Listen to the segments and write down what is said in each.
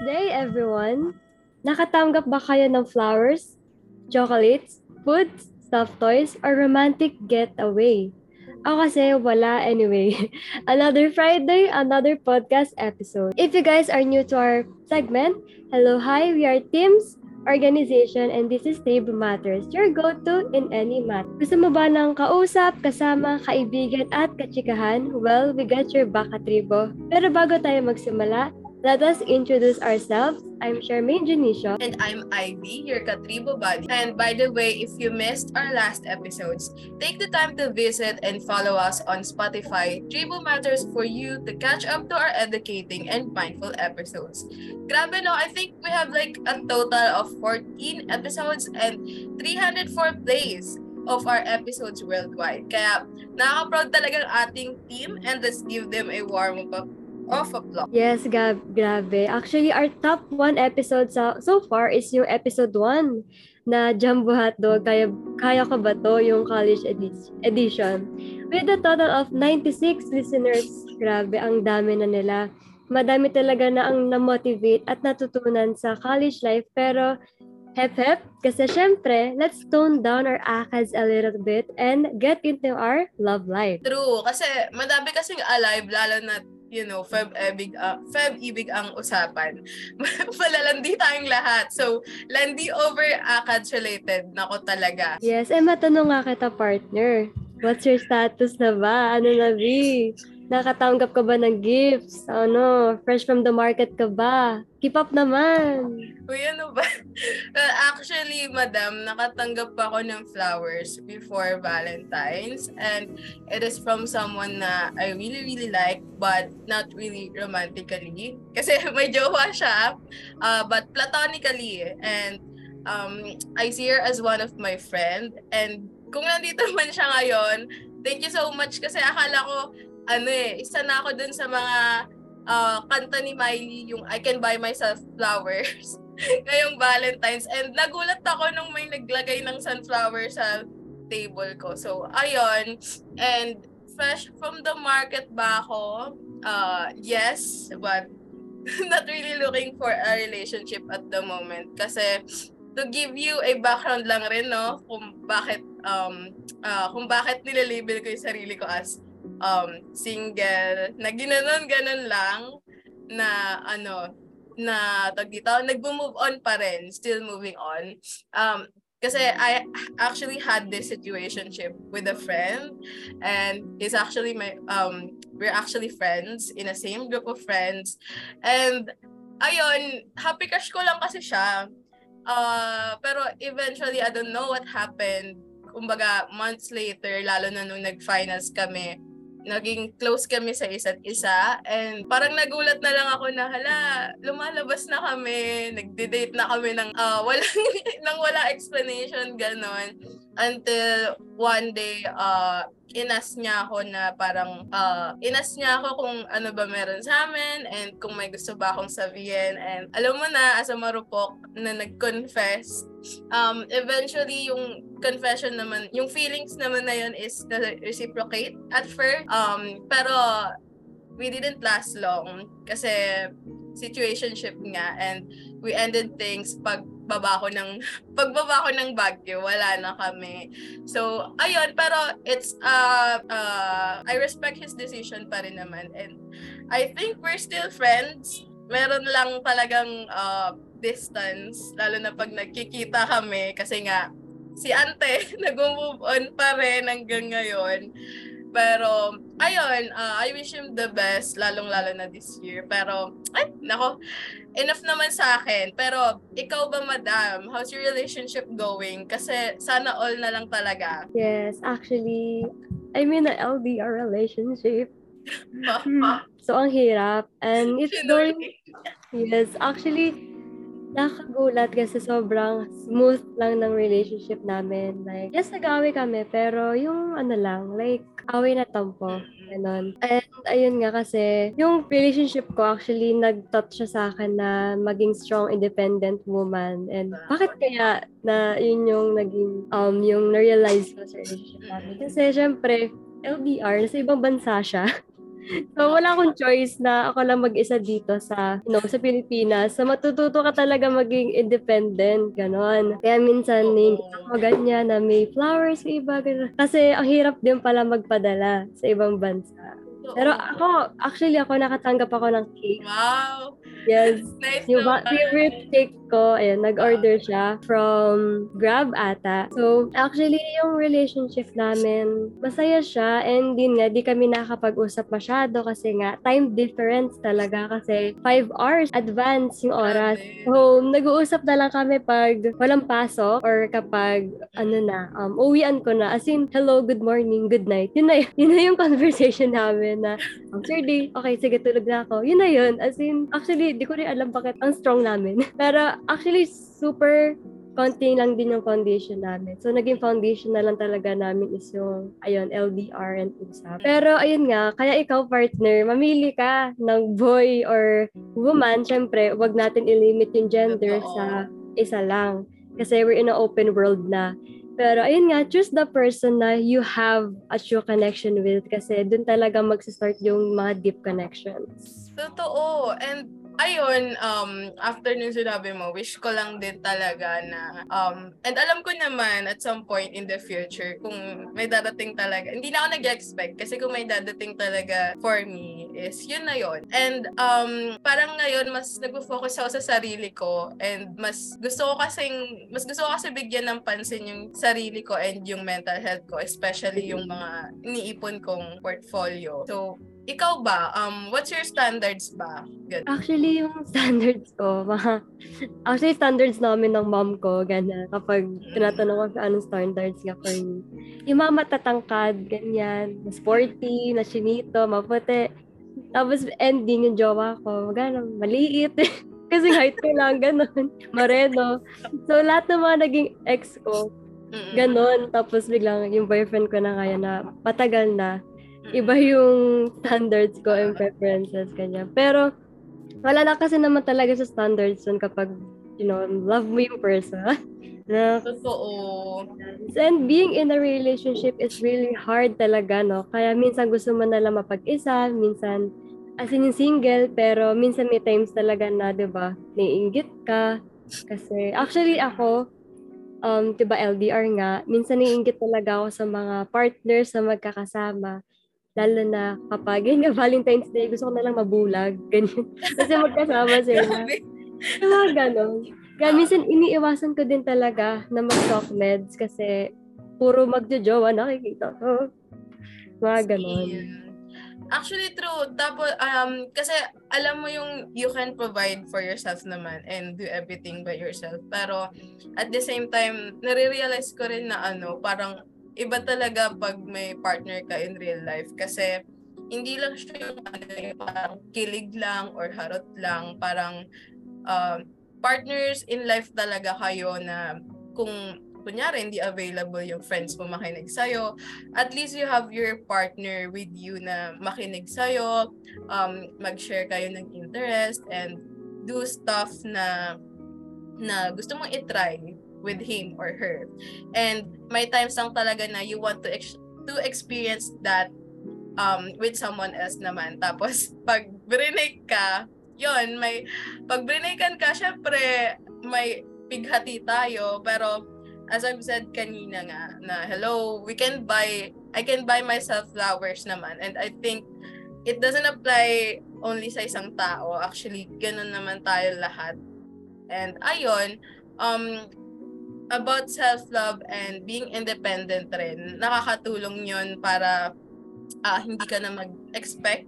Day, everyone! Nakatanggap ba kayo ng flowers, chocolates, foods, stuffed toys, or romantic getaway? Ako kasi wala anyway. another Friday, another podcast episode. If you guys are new to our segment, hello, hi, we are Teams, organization, and this is Table Matters, your go-to in any matter. Gusto mo ba ng kausap, kasama, kaibigan, at kachikahan? Well, we got your back at Tribo. Pero bago tayo magsimula, let us introduce ourselves. I'm Charmaine Janicio. And I'm Ivy, your Katribo buddy. And by the way, if you missed our last episodes, take the time to visit and follow us on Spotify. Tribo Matters for you to catch up to our educating and mindful episodes. Grabe no, I think we have like a total of 14 episodes and 304 plays of our episodes worldwide. Kaya nakaka-proud talaga ang ating team and let's give them a warm up of applause. Yes, gab grabe. Actually, our top one episode sa, so far is yung episode 1 na Jumbo Hotdog. Kaya, kaya ko ba to yung college edi- edition? With a total of 96 listeners. Grabe, ang dami na nila. Madami talaga na ang na-motivate at natutunan sa college life. Pero, hep hep, kasi syempre, let's tone down our akas a little bit and get into our love life. True, kasi madami kasing alive, lalo na you know, Feb Ebig, uh, Feb Ibig ang usapan. Malalandi tayong lahat. So, landi over ACADS related. Nako talaga. Yes, eh matanong nga kita partner. What's your status na ba? Ano na, B? Nakatanggap ka ba ng gifts? Ano? Fresh from the market ka ba? Keep up naman. Uy, ano ba? Uh, Actually, madam, nakatanggap ako ng flowers before Valentine's. And it is from someone na I really, really like, but not really romantically. Kasi may jowa siya, uh, but platonically. And um, I see her as one of my friend. And kung nandito man siya ngayon, thank you so much kasi akala ko, ano eh, isa na ako dun sa mga uh, kanta ni Miley, yung I Can Buy Myself Flowers ngayong Valentine's. And nagulat ako nung may naglagay ng sunflower sa table ko. So, ayun. And fresh from the market ba ako? Uh, yes, but not really looking for a relationship at the moment. Kasi to give you a background lang rin, no, kung bakit, um, uh, kung bakit nilalabel ko yung sarili ko as um, single, na ginanon ganon lang, na ano, na tag dito, nagbo-move on pa rin, still moving on. Um, kasi I actually had this situationship with a friend and he's actually my um we're actually friends in a same group of friends. And ayun happy crush ko lang kasi siya. Uh, pero eventually I don't know what happened. Kumbaga months later lalo na nung nag-finals kami naging close kami sa isa't isa. And parang nagulat na lang ako na hala lumalabas na kami nagde-date na kami ng uh, walang nang wala explanation ganon until one day uh, inas niya ako na parang uh, inas niya ako kung ano ba meron sa amin and kung may gusto ba akong sabihin. And alam mo na as a marupok na nag-confess um, eventually yung confession naman yung feelings naman na yun is na reciprocate at first. Um, pero we didn't last long kasi situationship nga and we ended things pag baba ko ng pagbaba ko ng Baguio wala na kami. So ayun pero it's uh, uh I respect his decision pa rin naman. And I think we're still friends. Meron lang talagang uh, distance lalo na pag nagkikita kami. Kasi nga si ante nag-move on pa rin hanggang ngayon. Pero, ayun, uh, I wish him the best, lalong-lalo na this year. Pero, ay, nako, enough naman sa akin. Pero, ikaw ba, madam? How's your relationship going? Kasi, sana all na lang talaga. Yes, actually, I'm in an LDR relationship. Hmm. so, ang hirap. And it's going... Yes, actually, nakagulat kasi sobrang smooth lang ng relationship namin. Like, yes, nag-away kami, pero yung ano lang, like, away na tampo. Ganon. And ayun nga kasi, yung relationship ko actually nag-taught siya sa akin na maging strong, independent woman. And bakit kaya na yun yung naging, um, yung na-realize ko sa relationship namin? Kasi syempre, LDR, nasa ibang bansa siya. So, wala akong choice na ako lang mag-isa dito sa, you know, sa Pilipinas. So, matututo ka talaga maging independent, ganon. Kaya minsan, Oo. ako ganyan na may flowers sa iba, ganon. Kasi ang hirap din pala magpadala sa ibang bansa. Pero ako, actually ako nakatanggap ako ng cake. Wow! Yes. Nice Yung naman. favorite cake ko, ayun, nag-order siya from Grab ata. So, actually, yung relationship namin, masaya siya. And yun nga, di kami nakakapag-usap masyado kasi nga, time difference talaga kasi 5 hours advance yung oras. So, nag-uusap na lang kami pag walang pasok or kapag, ano na, um, uwian ko na. As in, hello, good morning, good night. Yun na, yun na yung conversation namin na, um, sir, day, okay, sige, tulog na ako. Yun na yun. As in, actually, di ko rin alam bakit ang strong namin. Pero, actually, super konti lang din yung foundation namin. So, naging foundation na lang talaga namin is yung, ayun, LDR and usap. Pero, ayun nga, kaya ikaw, partner, mamili ka ng boy or woman. Siyempre, wag natin ilimit yung gender Totoo. sa isa lang. Kasi we're in an open world na. Pero, ayun nga, choose the person na you have a true connection with kasi dun talaga magsistart yung mga deep connections. Totoo. And ayun, um, after nung sinabi mo, wish ko lang din talaga na, um, and alam ko naman at some point in the future, kung may dadating talaga, hindi na ako nag-expect kasi kung may dadating talaga for me is yun na yun. And um, parang ngayon, mas nag-focus ako sa sarili ko and mas gusto ko kasing, mas gusto ko kasi bigyan ng pansin yung sarili ko and yung mental health ko, especially yung mga iniipon kong portfolio. So, ikaw ba, um, what's your standards ba? Ganun. Actually, yung standards ko, mga, actually, standards namin ng mom ko, ganyan, kapag tinatanong ko sa anong standards ka for me. Yung mga matatangkad, ganyan, na sporty, na chinito, maputi. Tapos, ending yung jowa ko, gano'n, maliit. Kasi height ko lang, gano'n, mareno. So, lahat ng mga naging ex ko, gano'n. Tapos, biglang yung boyfriend ko na ngayon na patagal na. Iba yung standards ko and preferences kanya. Pero, wala na kasi naman talaga sa standards yun kapag, you know, love mo yung person. na, Totoo. and being in a relationship is really hard talaga, no? Kaya minsan gusto mo na lang mapag-isa, minsan as in yung single, pero minsan may times talaga na, di ba, naiingit ka. Kasi, actually ako, um, di ba, LDR nga, minsan naiingit talaga ako sa mga partners na magkakasama. Lalo na kapag, yun nga, Valentine's Day, gusto ko na lang mabulag. Ganyan. Kasi magkasama sila. Mga ganon. Kaya minsan iniiwasan ko din talaga na mag-talk meds kasi puro magjojowa nakikita ko. Mga ganon. Actually, true. Tapos, um, kasi alam mo yung you can provide for yourself naman and do everything by yourself. Pero, at the same time, nare-realize ko rin na ano, parang iba talaga pag may partner ka in real life. Kasi, hindi lang siya yung, parang kilig lang or harot lang. Parang, um, partners in life talaga kayo na kung kunyari hindi available yung friends mo makinig sa'yo, at least you have your partner with you na makinig sa'yo, um, mag-share kayo ng interest, and do stuff na na gusto mong itry with him or her. And may times lang talaga na you want to ex- to experience that um, with someone else naman. Tapos, pag brinake ka, yon may, pag brinakean ka, syempre, may pighati tayo, pero as I've said kanina nga, na hello, we can buy, I can buy myself flowers naman. And I think it doesn't apply only sa isang tao. Actually, ganun naman tayo lahat. And ayun, um, about self-love and being independent rin, nakakatulong yun para ah, hindi ka na mag-expect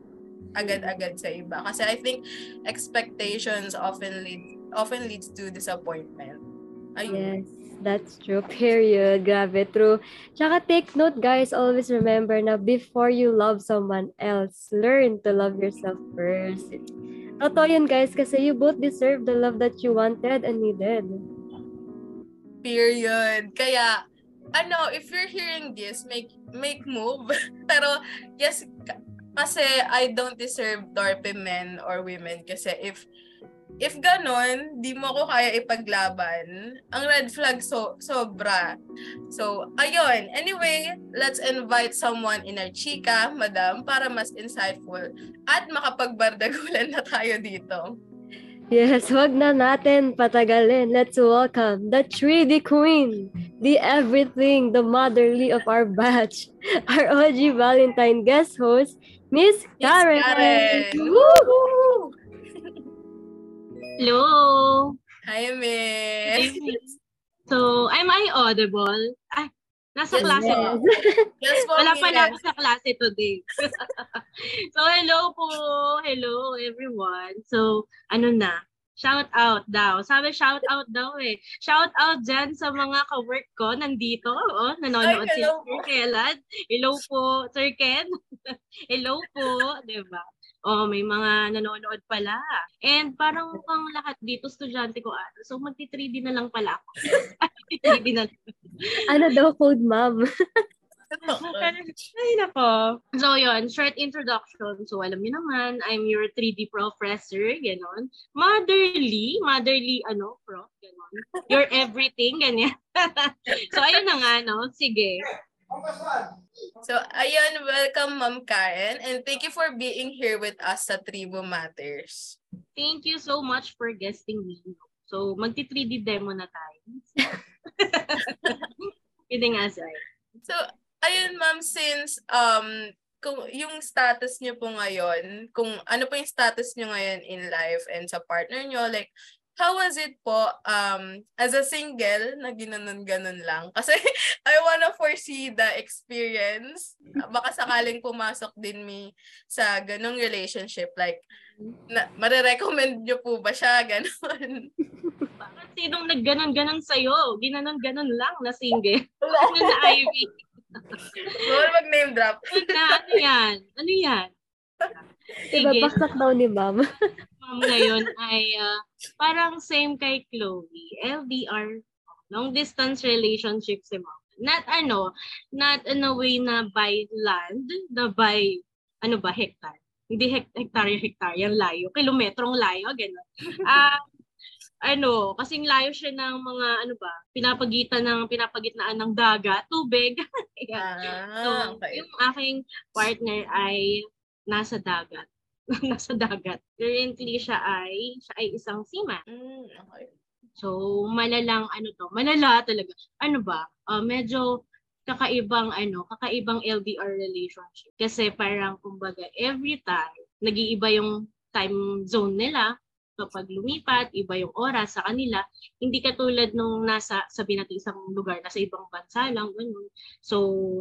agad-agad sa iba. Kasi I think expectations often lead often leads to disappointment. Ayun. Yes, that's true. Period. Grabe, true. Tsaka take note, guys. Always remember na before you love someone else, learn to love yourself first. Totoo yun, guys, kasi you both deserve the love that you wanted and needed. Period. Kaya, ano, if you're hearing this, make make move. Pero, yes, ka- kasi I don't deserve torpe men or women kasi if if ganon, di mo ako kaya ipaglaban, ang red flag so sobra. So, ayun. Anyway, let's invite someone in our chika, madam, para mas insightful at makapagbardagulan na tayo dito. Yes, wag na natin patagalin. Let's welcome the 3D queen, the everything, the motherly of our batch, our OG Valentine guest host, Miss Karen. Karen. Woo! Hello. Hi, Miss. So, am I audible? Ay, nasa Yes, klase Yes. ba? Yes po, Wala pala ako sa klase today. so, hello po. Hello, everyone. So, ano na? Shout out daw. Sabi shout out daw eh. Shout out dyan sa mga ka-work ko nandito. Oh, nanonood Ay, si hello Sir Kelad. Hello po, Sir Ken. hello po. 'di ba? Oh, may mga nanonood pala. And parang mukhang lahat dito, estudyante ko ata. So, magti-3D na lang pala ako. 3D na lang. Ano daw code, ma'am? Ay, nako. So, yun, short introduction. So, alam niyo naman, I'm your 3D professor, ganon. Motherly, motherly, ano, prof, ganon. Your everything, ganyan. so, ayun na nga, no? Sige. So, ayun, welcome Ma'am Karen and thank you for being here with us sa Tribo Matters. Thank you so much for guesting me. So, magti-3D demo na tayo. Kidding aside. So, ayun ma'am, since um kung yung status niyo po ngayon, kung ano po yung status niyo ngayon in life and sa partner niyo, like how was it po um as a single na ginanon-ganon lang? Kasi I wanna foresee the experience. Baka sakaling pumasok din mi sa ganong relationship like na, marirecommend niyo po ba siya ganon? Bakit sinong nagganon-ganon sa'yo? Ginanon-ganon lang na single. Ano na Ivy? Bawal mag-name drop. Ano? Ano yan? Ano yan? Diba, Sige. baksak daw ni ma'am. Ma'am ngayon ay ah, parang same kay Chloe. LDR, long distance relationship si ma'am. Not ano, not in a way na by land, na by, ano ba, hectare. Hindi hek- hektarya, hektarya, layo. Kilometrong layo, gano'n. Ah, ano, kasing layo siya ng mga, ano ba, pinapagitan ng, pinapagitnaan ng dagat, tubig. So, Ah, okay. yung aking partner ay nasa dagat. nasa dagat. Currently, siya ay, siya ay isang seaman. Mm, okay. So, malalang ano to, malala talaga. Ano ba? Ah, medyo kakaibang ano, kakaibang LDR relationship. Kasi parang kumbaga every time nag-iiba yung time zone nila kapag lumipat, iba yung oras sa kanila. Hindi katulad nung nasa, sabi natin isang lugar, nasa ibang bansa lang, ganun. So,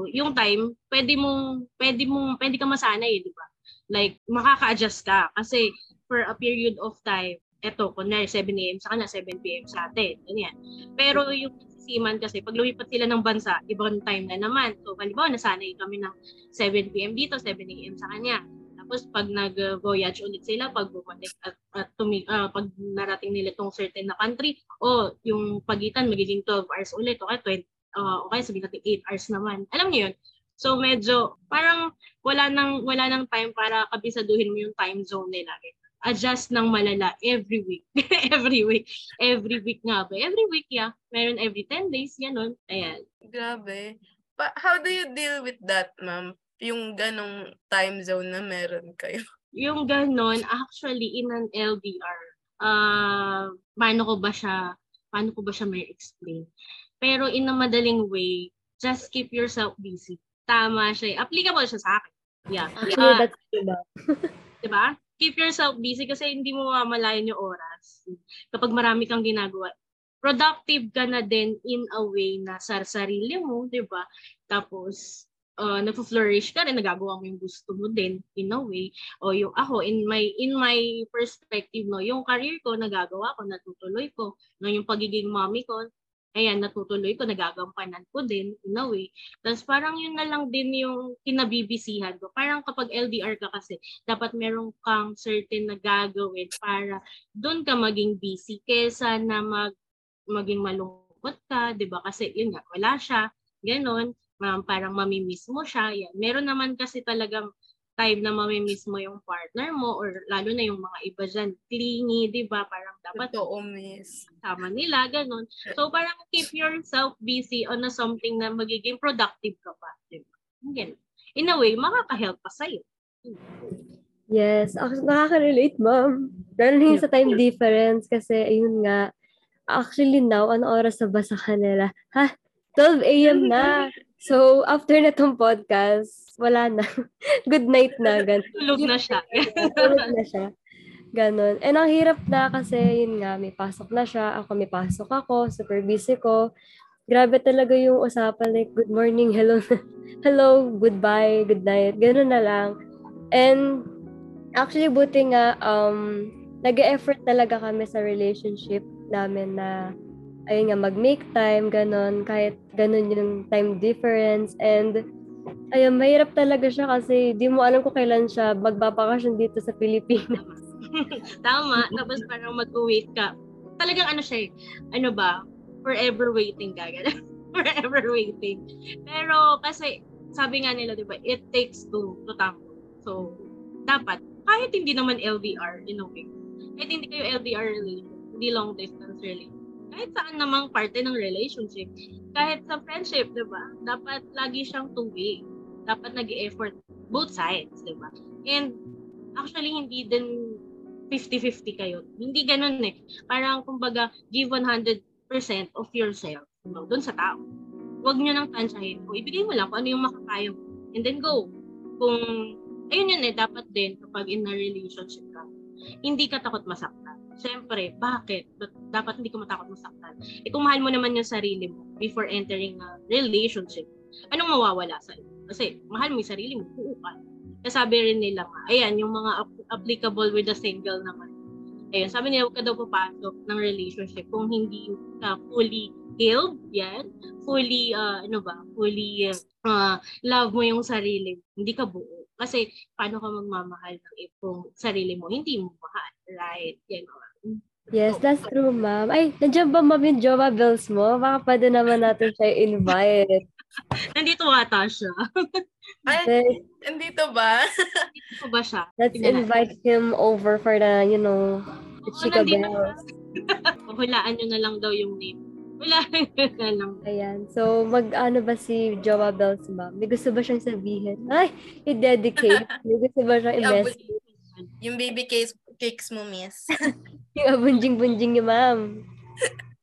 yung time, pwede mong, pwede mong, pwede ka masanay, di ba? Like, makaka-adjust ka. Kasi, for a period of time, eto, kunwari 7 a.m. sa kanila, 7 p.m. sa atin. Ganyan. Pero yung seaman kasi, pag lumipat sila ng bansa, ibang time na naman. So, halimbawa, nasanay kami ng 7 p.m. dito, 7 a.m. sa kanya. Tapos, pag nag-voyage ulit sila, pag bumalik at, at tumi, ah, pag narating nila tong certain na country, o yung pagitan magiging 12 hours ulit, okay, 20, uh, okay, sabihin natin 8 hours naman. Alam niyo yun? So medyo parang wala nang wala nang time para kabisaduhin mo yung time zone nila. Adjust ng malala every week. every week. Every week nga ba? Every week, yeah. Meron every 10 days, ganun. Ayan. Grabe. Pa- how do you deal with that, ma'am? Yung ganong time zone na meron kayo. Yung ganon, actually, in an LDR, uh, paano ko ba siya, paano ko ba siya may explain? Pero in a madaling way, just keep yourself busy. Tama siya. Applicable siya sa akin. Yeah. Actually, Ah, that's diba? diba? Keep yourself busy kasi hindi mo mamalayan yung oras. Kapag marami kang ginagawa, productive ka na din in a way na sa sarili mo, di ba? Tapos, uh, nagfo-flourish ka rin, nagagawa mo yung gusto mo din in a way. O yung ako, in my in my perspective, no, yung career ko, nagagawa ko, natutuloy ko. No, yung pagiging mommy ko, ayan, natutuloy ko, nagagampanan ko din in a way. Tapos parang yun na lang din yung kinabibisihan ko. Parang kapag LDR ka kasi, dapat meron kang certain na gagawin para doon ka maging busy kesa na mag, maging malungkot ka, di ba? Kasi yun nga, wala siya, ganon, um, parang mamimiss mo siya. Yan. Meron naman kasi talagang time na mamimiss mo yung partner mo or lalo na yung mga iba dyan, clingy, di ba? Parang dapat Totoo, miss. sama nila, ganun. So parang keep yourself busy on a something na magiging productive ka pa. Di ba? Ganun. In a way, makaka-help pa sa'yo. Yes, ako nakaka-relate, ma'am. Lalo na sa time difference kasi ayun nga, actually now, ano oras na ba sa kanila? Ha? 12 a.m. na. So, after na tong podcast, wala na. Good night na. Gan Tulog na siya. Tulog na siya. Ganon. And ang hirap na kasi, yun nga, may pasok na siya. Ako may pasok ako. Super busy ko. Grabe talaga yung usapan. Like, good morning, hello, hello, goodbye, good night. Ganon na lang. And, actually, buti nga, um, nag-effort talaga kami sa relationship namin na ayun nga, mag-make time, ganon, kahit ganon yung time difference. And, ayun, mahirap talaga siya kasi di mo alam kung kailan siya magbabakasyon dito sa Pilipinas. Tama. Tapos parang mag-wait ka. Talagang ano siya eh, ano ba, forever waiting ka. ganun. forever waiting. Pero kasi, sabi nga nila, di ba, it takes two to tango. So, dapat, kahit hindi naman LDR, in a way, kahit hindi kayo LDR relation, hindi long distance relation, kahit saan namang parte ng relationship, kahit sa friendship, di ba, dapat lagi siyang two-way. Dapat nag effort both sides, di ba? And actually, hindi din 50-50 kayo. Hindi ganun eh. Parang, kumbaga, give 100% of yourself no, doon sa tao. Huwag nyo nang tansyahin. O, ibigay mo lang kung ano yung makakaya mo. And then go. Kung, ayun yun eh, dapat din kapag in a relationship ka, hindi ka takot masaktan. Siyempre, bakit? But dapat hindi ka matakot masaktan. Eh kung mahal mo naman yung sarili mo before entering a relationship, anong mawawala sa iyo? Kasi mahal mo yung sarili mo, buo ka. Kasabi rin nila nga, ayan, yung mga ap- applicable with the single naman. Ayun, sabi nila, huwag ka daw papasok ng relationship kung hindi ka fully healed, yan, fully, uh, ano ba, fully uh, love mo yung sarili mo. Hindi ka buo. Kasi, paano ka magmamahal ng kung sarili mo, hindi mo mahal, right? Yan, Yes, that's true, ma'am. Ay, nandiyan ba ma'am yung Jova Bells mo? Baka pwede naman natin siya i-invite. Nandito ata siya. Ay, Let's, andito ba? Nandito ba siya? let's Tingnan natin. invite him over for the, you know, the Oo, Chica nandito Bells. Hulaan nyo na lang daw yung name. Hulaan nyo na lang. Ayan. So, mag-ano ba si Jova Bells, ma'am? May gusto ba siyang sabihin? Ay, i-dedicate. May gusto ba siyang i-message? Yung baby case, cakes mo, miss. Yung abunjing-bunjing niya, ma'am.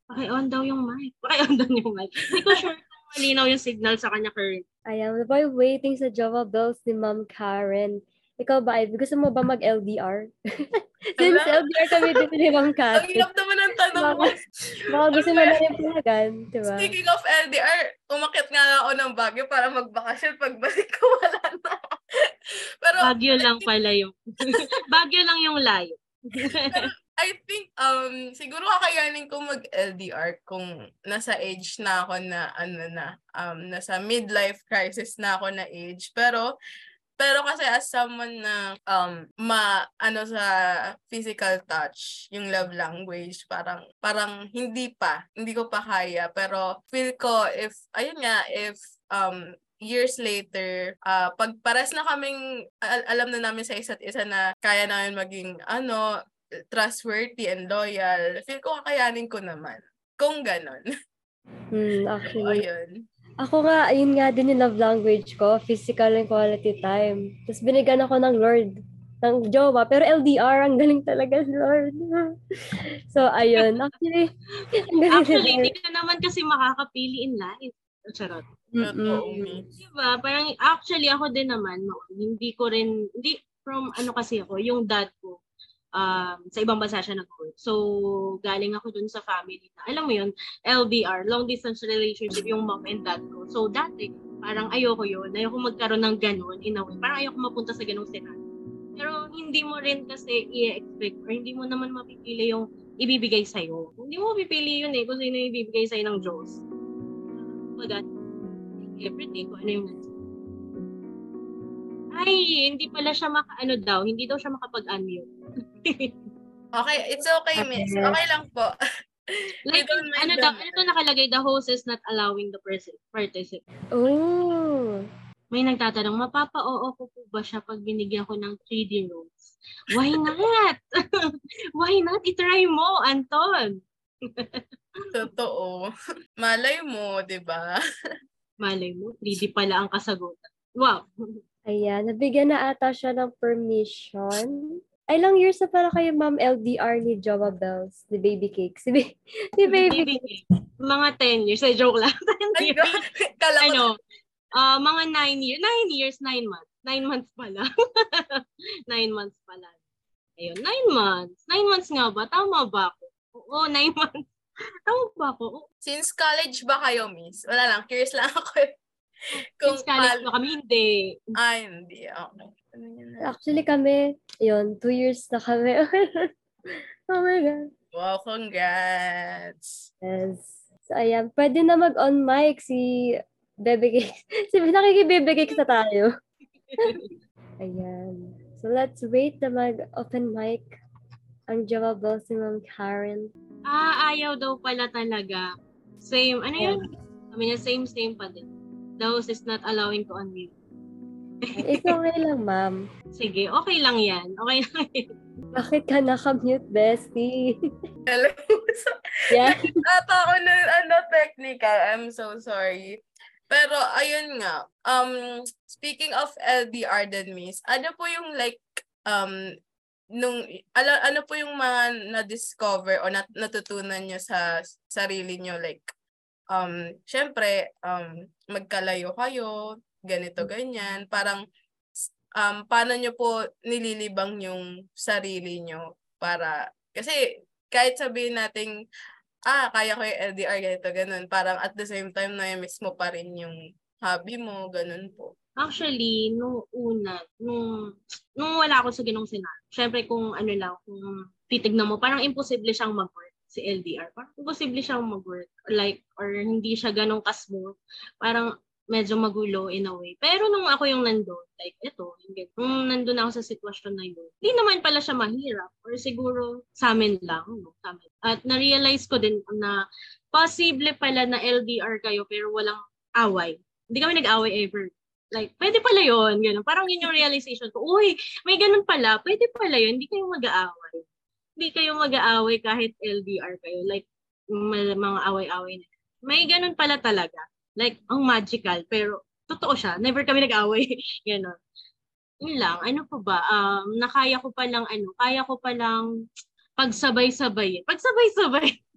Paki-on daw yung mic. Paki-on daw yung mic. Hindi ko sure kung malinaw yung signal sa kanya current. Ayan, by waiting sa Jova Bells ni Ma'am Karen. Ikaw ba, Ivy? Gusto mo ba mag-LDR? Since. LDR kami dito ni Ma'am Ang Cathy. hirap naman ang tanong mo. Baka gusto mo na rin pulagan, di ba? Speaking of LDR, umakit nga ako ng Baguio para magbakasyon. Pagbalik ko, wala na. Pero Bagyo lang pala yung... Bagyo lang yung layo. I think, um, siguro kakayanin ko mag-LDR kung nasa age na ako na, ano na, um, nasa midlife crisis na ako na age. Pero, pero kasi as someone na um ma ano sa physical touch, yung love language, parang parang hindi pa, hindi ko pa kaya, pero feel ko if ayun nga if um years later, uh, pag pares na kaming al- alam na namin sa isa't isa na kaya namin maging ano trustworthy and loyal, feel ko kakayanin ko naman. Kung ganon. Hmm, O actually. yun. Ako nga, ayun nga din yung love language ko, physical and quality time. Tapos binigyan ako ng Lord, ng jowa. Pero LDR, ang galing talaga si Lord. so, ayun. Actually, Actually, hindi ka naman kasi makakapili in life. Charot. Miss. Diba? Parang actually ako din naman noon, hindi ko rin, hindi from ano kasi ako, yung dad ko, um, sa ibang bansa siya nag-work. So, galing ako dun sa family na, alam mo yun, LDR, long distance relationship, yung mom and dad ko. So, dati, parang ayoko yun, ayoko magkaroon ng ganun, in a way. Parang ayoko mapunta sa ganung scenario. Pero hindi mo rin kasi i-expect or hindi mo naman mapipili yung ibibigay sa'yo. Hindi mo mapipili yun eh kung sino yung ibibigay sa'yo ng Diyos. Kumbaga, everything, kung ano yung ay, hindi pala siya maka-ano daw, hindi daw siya makapag-unmute. Okay, it's okay, miss. Okay lang po. like, don't mind ano daw, ano to nakalagay, the host is not allowing the person participant. Oh. may nagtatanong, mapapa-oo ko po ba siya pag binigyan ko ng 3D rose? Why not? Why not? I-try mo, Anton. Totoo. Malay mo, di ba? Malay mo, 3D pala ang kasagutan. Wow. Ayan, nabigyan na ata siya ng permission. Ilang years na pala kayo, ma'am, LDR ni Jowa Bells, ni Baby Cakes. Si, ba- si Baby Baby Cakes. Mga 10 years. Ay, joke lang. 10 Ay, years. Kala ko, ano, ah mga 9 years. 9 years, 9 months. 9 months pala. 9 months pala. Ayun, 9 months. 9 months nga ba? Tama ba ako? Oo, 9 months. Tama ba ako? Oo. since college ba kayo, miss? Wala lang, curious lang ako. eh. Kung Since college pal- ba kami? Hindi. Ay, hindi. Okay. Actually kami, yun, two years na kami. oh my God. Wow, congrats. Yes. So, ayan. Pwede na mag-on mic si Bebe Cakes. si nakikibebe Cakes na tayo. ayan. So, let's wait na mag-open mic ang Java Bell si Ma'am Karen. Ah, ayaw daw pala talaga. Same. Ano yun? Sabi niya, same, same pa din. The host is not allowing to unmute. It's okay lang, ma'am. Sige, okay lang yan. Okay lang yan. Bakit ka naka-mute, bestie? Hello. yeah. Ata ako na, ano, technical. I'm so sorry. Pero, ayun nga. Um, speaking of LDR then, miss, ano po yung like, um, nung, ano, ano po yung mga na-discover o nat- natutunan nyo sa sarili nyo? Like, um, syempre, um, magkalayo kayo, ganito, ganyan. Parang, um, paano nyo po nililibang yung sarili nyo para, kasi kahit sabihin nating, ah, kaya ko yung LDR, ganito, ganun. Parang at the same time, na-miss mo pa rin yung hobby mo, ganun po. Actually, nung una, nung, nung wala ako sa ginong sinabi, syempre kung ano lang, kung titignan mo, parang imposible siyang mag-work si LDR. Parang imposible siyang mag-work. Like, or hindi siya ganong kasmooth. Parang medyo magulo in a way. Pero nung ako yung nandun, like ito, yung nung nandun ako sa sitwasyon na yun, hindi naman pala siya mahirap. Or siguro sa amin lang. No? Sa amin. At na-realize ko din na possible pala na LDR kayo pero walang away. Hindi kami nag-away ever. Like, pwede pala yun. Ganun. Parang yun yung realization ko. Uy, may ganun pala. Pwede pala yun. Hindi kayo mag-aaway. Hindi kayo mag-aaway kahit LDR kayo. Like, mga away-away na. May ganun pala talaga. Like, ang magical. Pero, totoo siya. Never kami nag-away. ganun. Yun lang. Ano pa ba? Um, nakaya ko palang, ano, kaya ko palang pagsabay-sabay. Pagsabay-sabay.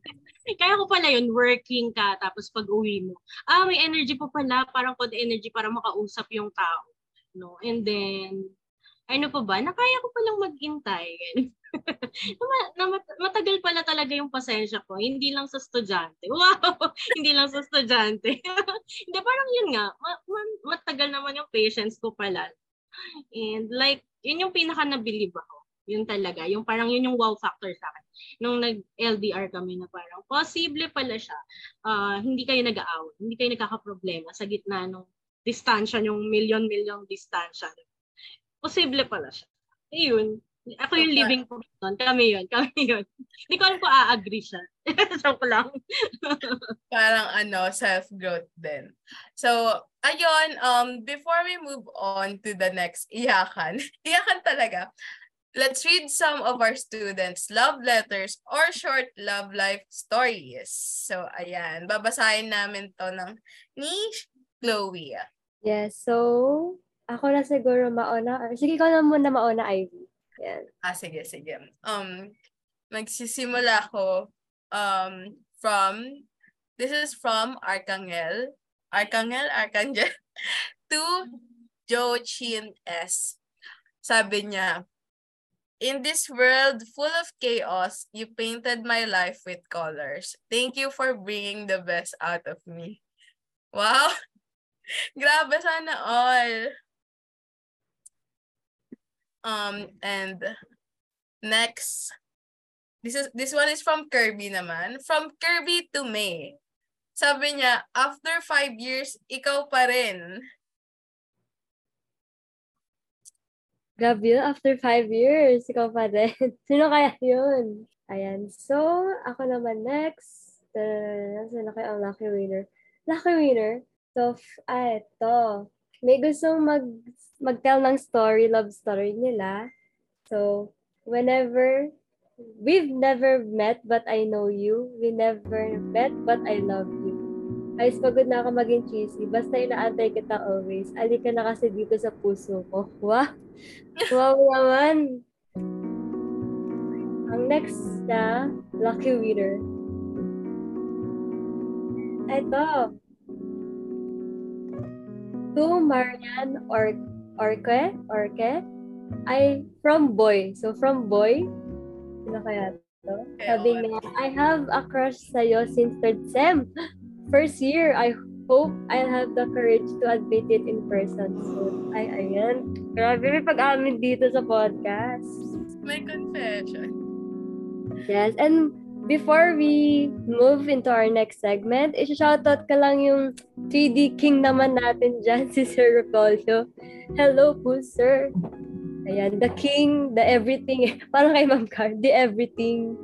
Kaya ko pala yun, working ka, tapos pag uwi mo, ah, may energy pa pala, parang pod energy para makausap yung tao. No? And then, ano pa ba, nakaya ko palang maghintay. na, matagal pala talaga yung pasensya ko, hindi lang sa estudyante. Wow! hindi lang sa estudyante. hindi, parang yun nga, ma- ma- matagal naman yung patience ko pala. And like, yun yung pinaka nabilib ako. Yun talaga. Yung parang yun yung wow factor sa akin. Nung nag-LDR kami na parang posible pala siya. Uh, hindi kayo nag-aaway. Hindi kayo nagkakaproblema sa gitna ng distansya, yung million-million distansya. Posible pala siya. Ayun. Ako yung living proof nun. Kami yun. Kami yun. Hindi ko alam kung a-agree siya. Joke lang. Parang ano, self-growth din. So, ayun, um, before we move on to the next iyakan, iyakan talaga, Let's read some of our students' love letters or short love life stories. So, ayan. Babasahin namin to ng ni Chloe. Yes, so ako na siguro mauna. Or, sige, ikaw na muna mauna, Ivy. Yan. Ah, sige, sige. Um, magsisimula ako um, from, this is from Arcangel, Arcangel, Arcangel, to Jo Chin S. Sabi niya, In this world full of chaos, you painted my life with colors. Thank you for bringing the best out of me. Wow! Grabe sana all. Um, and next, this is this one is from Kirby naman. From Kirby to May. Sabi niya, after five years, ikaw pa rin. Yun, after five years, ikaw pa rin. Sino kaya yun? Ayan. So, ako naman next. Sino kaya ang lucky winner? Lucky winner? So, ah, ito. may gustong mag mag-tell ng story, love story nila. So, whenever we've never met but I know you. We never met but I love you. Guys, pagod na ako maging cheesy. Basta inaantay kita always. Ali ka na kasi dito sa puso ko. Wow! Wow naman! Ang next na, lucky winner. Ito. To Marian or Orke, Orke, ay from boy. So from boy, sino kaya to? Sabi niya, I have a crush sa'yo since third sem. First year, I hope I'll have the courage to admit it in person soon. Ay, ayan. Grabe, may pag-amin dito sa podcast. May confession. Yes, and before we move into our next segment, isa-shoutout ka lang yung 3D King naman natin dyan, si Sir Repolyo. Hello po, sir. Ayan, the king, the everything. Parang kay Ma'am Car, the everything.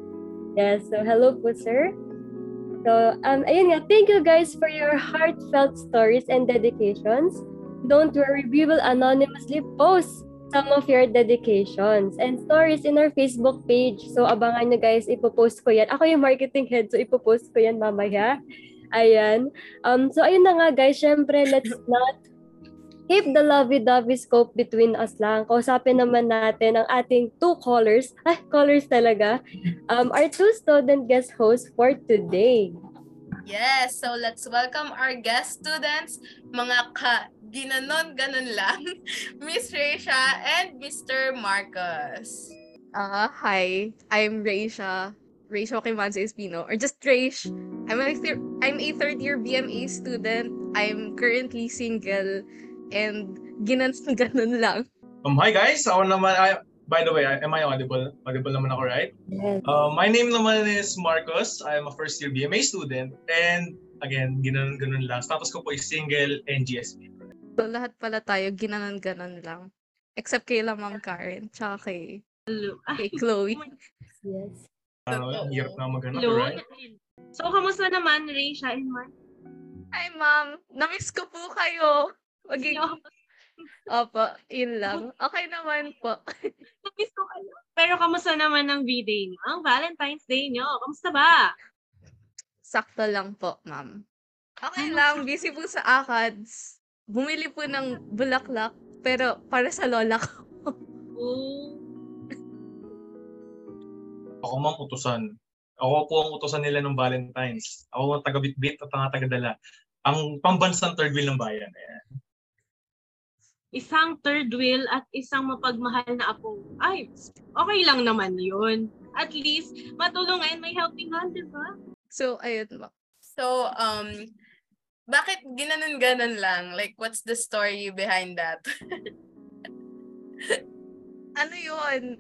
Yes, so hello po, sir. So, um, ayun nga, thank you guys for your heartfelt stories and dedications. Don't worry, we will anonymously post some of your dedications and stories in our Facebook page. So, abangan nyo guys, ipopost ko yan. Ako yung marketing head, so ipopost ko yan mamaya. Ayan. Um, so, ayun na nga guys, syempre, let's not keep the lovey-dovey scope between us lang. Kausapin naman natin ang ating two callers. Ay, callers talaga. Um, our two student guest hosts for today. Yes, so let's welcome our guest students, mga ka ginanon ganon lang, Miss Reisha and Mr. Marcus. Uh, hi, I'm Reisha, Reisha Kimanza Espino, or just Reish. I'm a, thir- I'm a third year BMA student. I'm currently single and ginan ganon lang. Um, hi guys, ako naman, I, by the way, I- am I audible? Audible naman ako, right? Yes. Uh, my name naman is Marcos. I'm a first year BMA student. And again, ginanon-ganon lang. Status ko po is single and GSP. So, lahat pala tayo ginanon ganon lang. Except kay la Ma'am Karen, tsaka kay, Hello. kay Chloe. Yes. Ano, ang hirap na maghanap, right? So, kamusta naman, Reisha and Mark? Hi, Ma'am. Namiss ko po kayo. Maging, opo, yun lang. Okay naman po. Namiss ko kayo. Pero kamusta naman ang V-Day niyo? Ang Valentine's Day niyo? Kamusta ba? Sakto lang po, ma'am. Okay Ano lang, busy po sa ACADS. Bumili po ng bulaklak, pero para sa lola ko. Oh. Ako ma'am utusan. Ako po ang utusan nila ng Valentine's. Ako ang taga-bitbit at ang taga-dala. Ang pambansang third wheel ng bayan. Ayan. Isang third wheel at isang mapagmahal na apo. Ay, okay lang naman yun. At least, matulungan, may helping hand, di ba? So, ayun ma'am. So, um, bakit ginanon ganon lang? Like, what's the story behind that? Ano yun?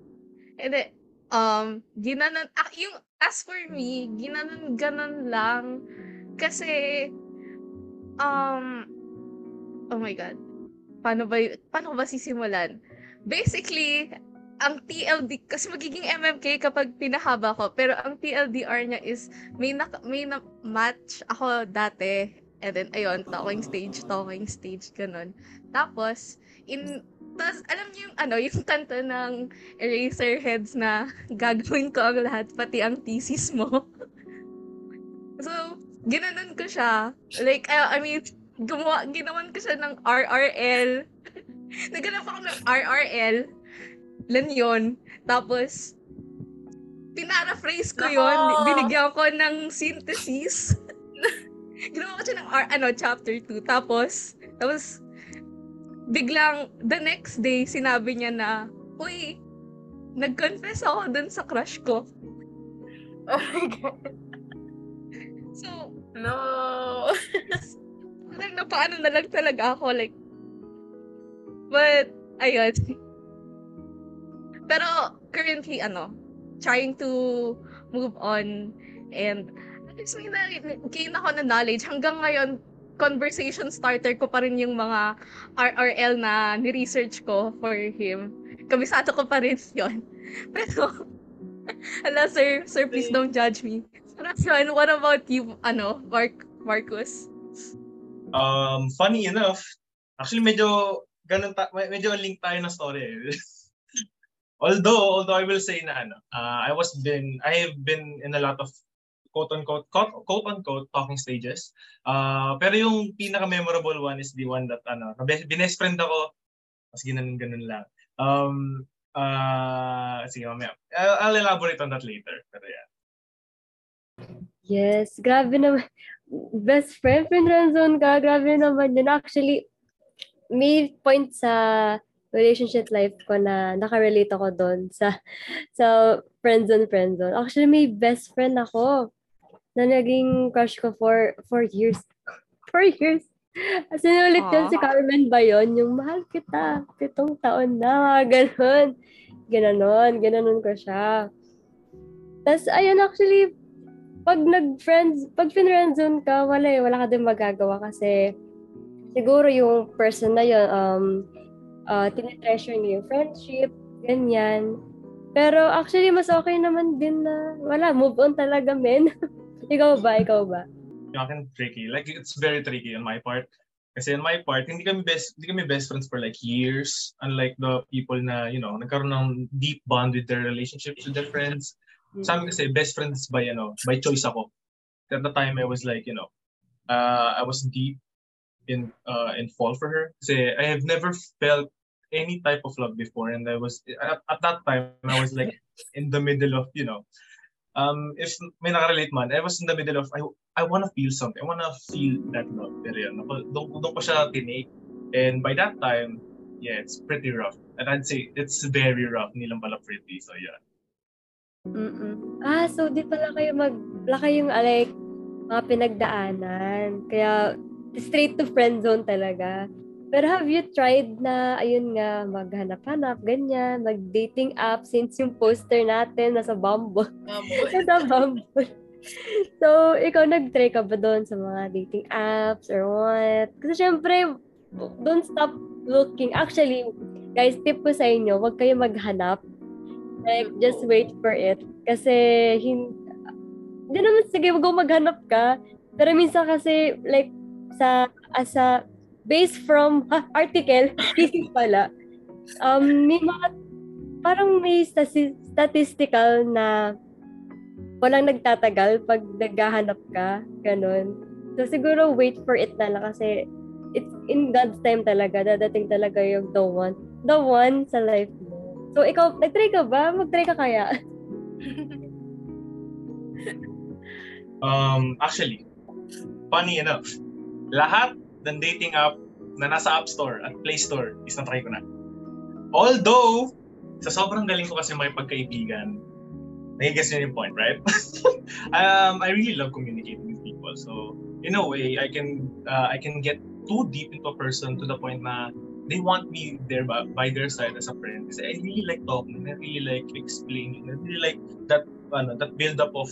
Hindi. Um, ginanon, ah, yung, as for me, ginanon ganon lang. Kasi, um, oh my God. Paano ba, paano ba sisimulan? Basically, ang TLD, kasi magiging MMK kapag pinahaba ko, pero ang TLDR niya is, may na, may na match ako dati. And then, ayun, talking stage, talking stage, ganun. Tapos, in, tas, alam niyo yung, ano, yung kanta ng Eraserheads na gagawin ko ang lahat, pati ang thesis mo. so, ginanon ko siya. Like, I, I mean, gumawa, ginawan ko siya ng RRL. Naganap ako ng RRL. Lan yun. Tapos, pinaraphrase ko yun. Nako! Binigyan ko ng synthesis. Ginawa ko siya ng R, ano, chapter 2. Tapos, tapos, biglang, the next day, sinabi niya na, Uy, nag-confess ako dun sa crush ko. oh my God. So, No. parang napaano na lang talaga ako, like, but, ayun. Pero, currently, ano, trying to move on and at least may na, gain ako na knowledge. Hanggang ngayon, conversation starter ko pa rin yung mga RRL na ni-research ko for him. Kabisado ko pa rin yun. Pero, ala sir, sir, please don't judge me. Yun. What about you, ano, Mark, Marcus? Um, funny enough, Actually, medyo ganun ta- me- medyo link tayo ng story. eh. although, although I will say na ano, uh, I was been, I have been in a lot of quote unquote, quote, quote unquote talking stages. Uh, pero yung pinaka memorable one is the one that ano, binest friend ako, mas ganun ganun lang. Um, uh, sige mamaya. I'll, I'll elaborate on that later. Pero yeah. Yes, grabe naman. Best friend, friend zone ka. Grabe naman yun. Actually, may point sa relationship life ko na nakarelate ako doon sa sa friend zone, friend zone. Actually, may best friend ako na naging crush ko for four years. Four years. As in, ulit yun, si Carmen ba yun? Yung mahal kita, pitong taon na, mga ganun. Gananon, gananon ko siya. Tapos, ayun, actually, pag nag-friends, pag friend-zone ka, wala eh, wala ka din magagawa kasi siguro yung person na yun, um, uh, tinitreasure niya yung friendship, ganyan. Pero actually, mas okay naman din na, wala, move on talaga, men. ikaw ba? Ikaw ba? yung akin tricky. Like it's very tricky on my part. Kasi on my part, hindi kami best hindi kami best friends for like years. Unlike the people na, you know, nagkaroon ng deep bond with their relationships with their friends. Sa amin kasi, best friends by, know, by choice ako. At the time, I was like, you know, uh, I was deep in uh, in fall for her. Kasi I have never felt any type of love before. And I was, at, at that time, I was like in the middle of, you know, um, if may nakarelate man, I was in the middle of, I, I want to feel something. I want to feel that love. Pero yun, doon, doon ko siya tinake. And by that time, yeah, it's pretty rough. And I'd say it's very rough. Hindi lang pala pretty. So yeah. Mm-mm. Ah, so di pala kayo mag, wala kayong ah, like, mga pinagdaanan. Kaya, straight to friend zone talaga. Pero have you tried na, ayun nga, maghanap-hanap, ganyan, mag-dating app since yung poster natin nasa Bumble. nasa Bumble. So, ikaw nag-try ka ba doon sa mga dating apps or what? Kasi syempre, don't stop looking. Actually, guys, tip ko sa inyo, huwag kayo maghanap. Like, just wait for it. Kasi, hin- hindi naman, sige, wag maghanap ka. Pero minsan kasi, like, sa, as a, based from ha, article, thesis pala, um, may mga, parang may stati- statistical na walang nagtatagal pag naghahanap ka, ganun. So, siguro wait for it na lang kasi it's in God's time talaga, dadating talaga yung the one, the one sa life mo. So, ikaw, nag-try ka ba? Mag-try ka kaya? Um, actually, funny enough, lahat ng dating app na nasa App Store at Play Store is na-try ko na. Although, sa sobrang galing ko kasi makipagkaibigan, nagigets yun yung point, right? um, I really love communicating with people. So, in a way, I can uh, I can get too deep into a person to the point na they want me there by, by their side as a friend. Kasi I really like talking. I really like explaining. I really like that ano, that build up of,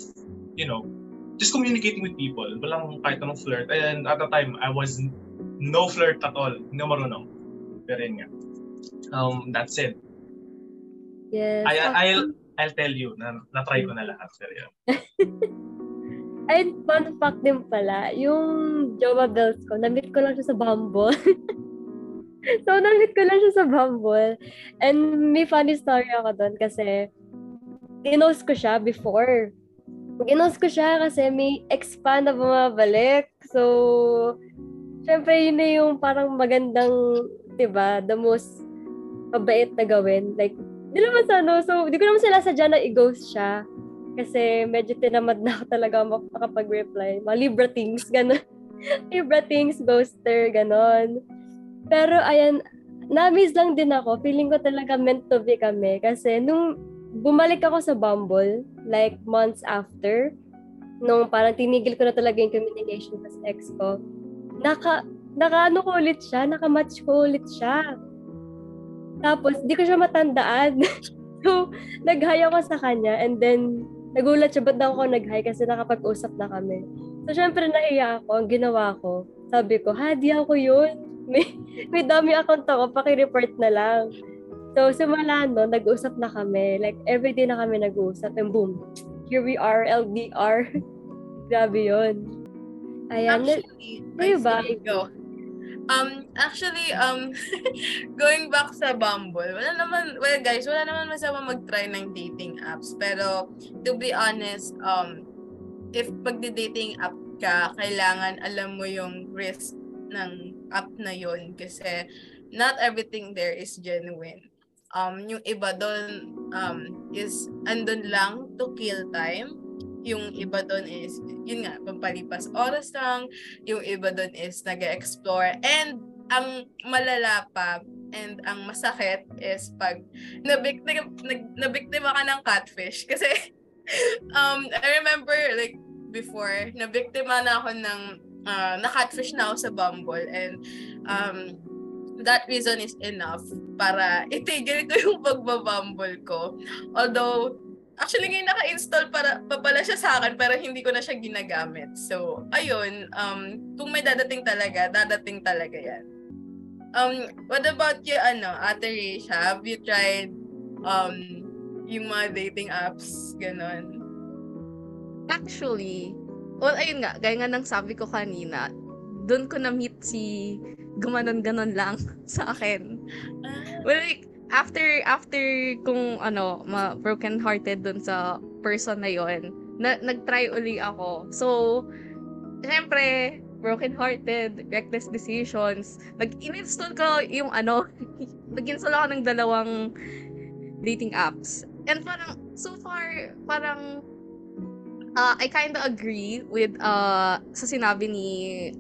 you know, just communicating with people. Walang kahit anong flirt. And at the time, I was no flirt at all. Hindi ako marunong. Pero yun nga. Um, that's it. Yes. I, I'll, I'll tell you na na-try ko na lahat. Pero yun. And fun fact din pala, yung Jowa Bells ko, na-meet ko lang siya sa Bumble. so, na-meet ko lang siya sa Bumble. And may funny story ako doon kasi ginost ko siya before. Ginost ko siya kasi may ex pa na bumabalik. So, syempre yun na yung parang magandang, 'di ba the most mabait na gawin. Like, di naman sa ano, so, di ko naman sila sadya na i-ghost siya. Kasi medyo tinamad na ako talaga mak- makapag-reply. Mga Libra things, gano'n. Libra things, ghoster, gano'n. Pero ayan, na-miss lang din ako. Feeling ko talaga meant to be kami. Kasi nung bumalik ako sa Bumble, like months after, nung parang tinigil ko na talaga yung communication sa ex ko, naka, naka ano ko ulit siya, naka-match ko ulit siya. Tapos, di ko siya matandaan. so, nag-hi ako sa kanya and then, nagulat siya, ba't daw ako nag-hi kasi nakapag-usap na kami. So, syempre, nahiya ako. Ang ginawa ko, sabi ko, ha, di ako yun. May, may dami account ako, paki-report na lang. So, simula no, nag-usap na kami. Like, everyday na kami nag-usap. And boom, here we are, LDR. Grabe yun. Ayan. Actually, Kayo ay, ba? go. Um, actually, um, going back sa Bumble, wala naman, well guys, wala naman masama mag-try ng dating apps. Pero, to be honest, um, if pagdi-dating app ka, kailangan alam mo yung risk ng app na yun kasi not everything there is genuine. Um, yung iba doon um, is andun lang to kill time. Yung iba doon is, yun nga, pampalipas oras lang. Yung iba doon is nag explore And ang malala pa and ang masakit is pag nabiktima, nag, nabiktima ka ng catfish. Kasi um, I remember like before, nabiktima na ako ng uh, na-catfish na ako sa Bumble and um, that reason is enough para itigil ko yung pagbabumble ko. Although, actually ngayon naka-install para, pa pala siya sa akin pero hindi ko na siya ginagamit. So, ayun, um, kung may dadating talaga, dadating talaga yan. Um, what about you, ano, Ate Risha? Have you tried um, yung mga dating apps, ganon? Actually, well, ayun nga, gaya nga ng sabi ko kanina, doon ko na-meet si gumanon-ganon lang sa akin. Well, like, after, after kung ano, ma broken hearted doon sa person na yon na, nag-try uli ako. So, syempre, broken hearted, reckless decisions. Nag-install ko yung ano, nag-install ako ng dalawang dating apps. And parang, so far, parang uh, I kind of agree with uh, sa sinabi ni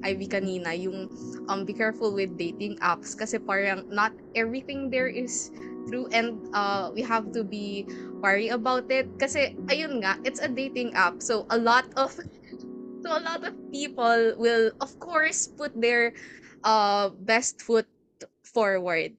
Ivy kanina, yung um, be careful with dating apps kasi parang not everything there is true and uh, we have to be worry about it kasi ayun nga, it's a dating app so a lot of so a lot of people will of course put their uh, best foot forward.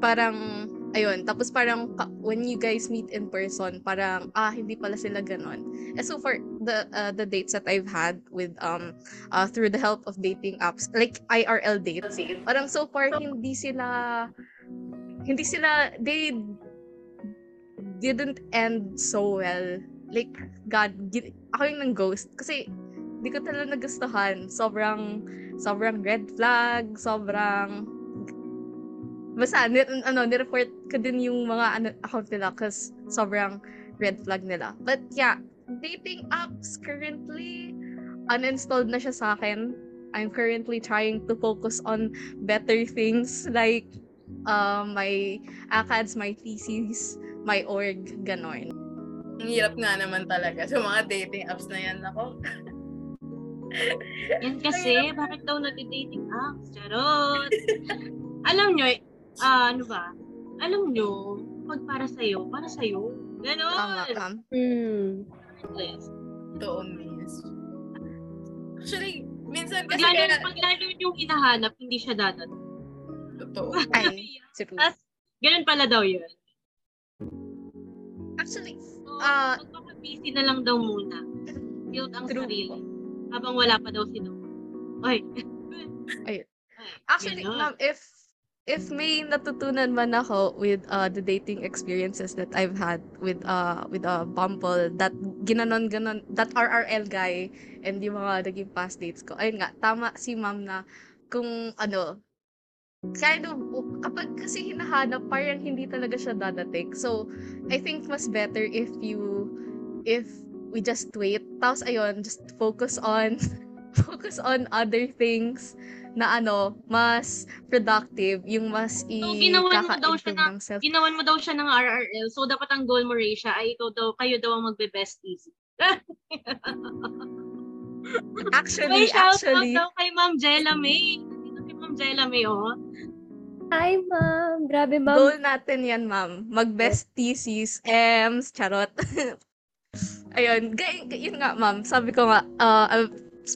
Parang ayun, tapos parang when you guys meet in person, parang ah hindi pala sila ganon. And so for the uh, the dates that I've had with um uh, through the help of dating apps, like IRL dates, parang so far hindi sila hindi sila they didn't end so well. Like God, ako yung nang ghost kasi hindi ko talaga nagustuhan. Sobrang sobrang red flag, sobrang basta, ni, ano, ni-report ko din yung mga ano, account nila kasi sobrang red flag nila. But yeah, dating apps currently, uninstalled na siya sa akin. I'm currently trying to focus on better things like uh, my ACADS, my thesis, my org, ganon. Ang hirap nga naman talaga sa mga dating apps na yan ako. yan kasi, bakit daw nag-dating apps? Charot! Alam nyo, ah, ano ba? Alam nyo, pag para sa'yo, para sa'yo. Ganon. Tama, ma'am. Hmm. Yes. Totoo, miss. Actually, minsan Pag kasi lalo, kaya... pag lalo yung hinahanap, hindi siya dadating. Totoo. Ay, true. Tapos, ganun pala daw yun. Actually, So, Ah. magpapabisi na lang daw muna. Build ang True sarili. Habang wala pa daw sila. Ay. Ayun. Ay, Actually, ma'am, if if may natutunan man ako with uh, the dating experiences that I've had with uh with uh, Bumble, that ginanon ganon, that RRL guy and yung mga naging past dates ko. Ayun nga, tama si ma'am na kung ano, kind of, kapag kasi hinahanap, parang hindi talaga siya dadating. So, I think mas better if you, if we just wait. Tapos, ayun, just focus on, focus on other things na ano, mas productive, yung mas i So, ginawan mo daw siya ng self. Ginawan mo daw siya ng RRL. So, dapat ang goal mo, Risha, ay ikaw daw, kayo daw ang magbe-best easy. Actually, May shout actually, out daw kay Ma'am Jella May. Dito si Ma'am Jella May, oh. Hi, ma'am. Grabe, ma'am. goal natin yan, ma'am. Mag-best thesis, Ems, charot. Ayun, yun nga, ma'am. Sabi ko nga, uh,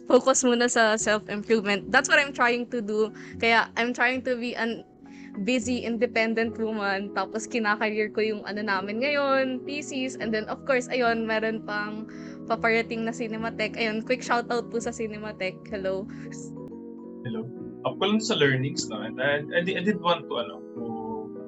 focus muna sa self-improvement. That's what I'm trying to do. Kaya, I'm trying to be an busy, independent woman. Tapos, kinakareer ko yung ano namin ngayon, thesis. And then, of course, ayun, meron pang paparating na Cinematech. Ayun, quick shoutout po sa Cinematech. Hello. Hello. Up ko lang sa learnings, no? And I, I, did, want to, ano, to,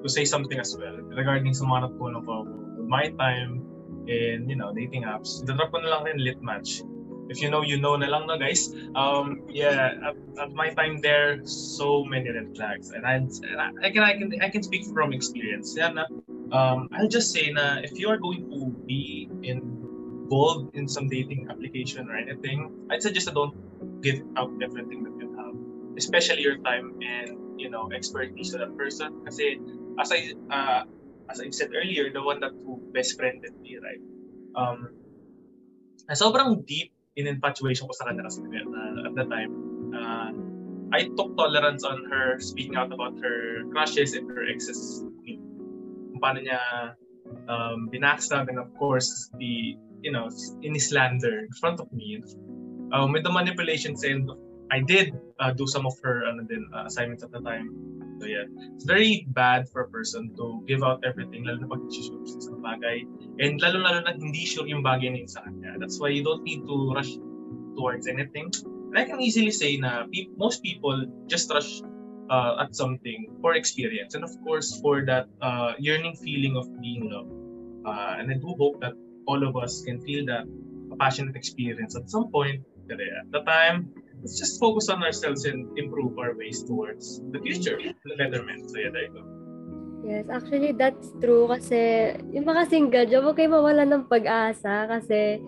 to say something as well regarding sa mga natulong ko my time in, you know, dating apps. Dadrop ko na lang rin lit match. If you know, you know na lang na guys. Um, yeah, at, at my time there, so many red flags. And I, I can, I can, I can speak from experience. Yeah, na, um, I'll just say na if you are going to be involved in some dating application or anything, I'd suggest that don't give out everything that you have, especially your time and you know expertise to that person. Kasi as I uh, as I said earlier, the one that who best friended me, right? Um, sobrang deep in infatuation ko sa kanya kasi uh, at the time. Uh, I took tolerance on her speaking out about her crushes and her exes. Kung paano niya um, binackstab and of course the you know in slander in front of me. Um, with the manipulations and I did uh, do some of her ano din, uh, assignments at the time. So yeah, it's very bad for a person to give out everything, lalo na pag sure sa isang bagay. And lalo-lalo na hindi sure yung bagay na yun sa kanya. That's why you don't need to rush towards anything. And I can easily say na pe- most people just rush uh, at something for experience and of course for that uh, yearning feeling of being loved. Uh, and I do hope that all of us can feel that passionate experience at some point. At the time, let's just focus on ourselves and improve our ways towards the future, the betterment. So yeah, there you go. Yes, actually that's true kasi yung mga single job, huwag kayo mawala ng pag-asa kasi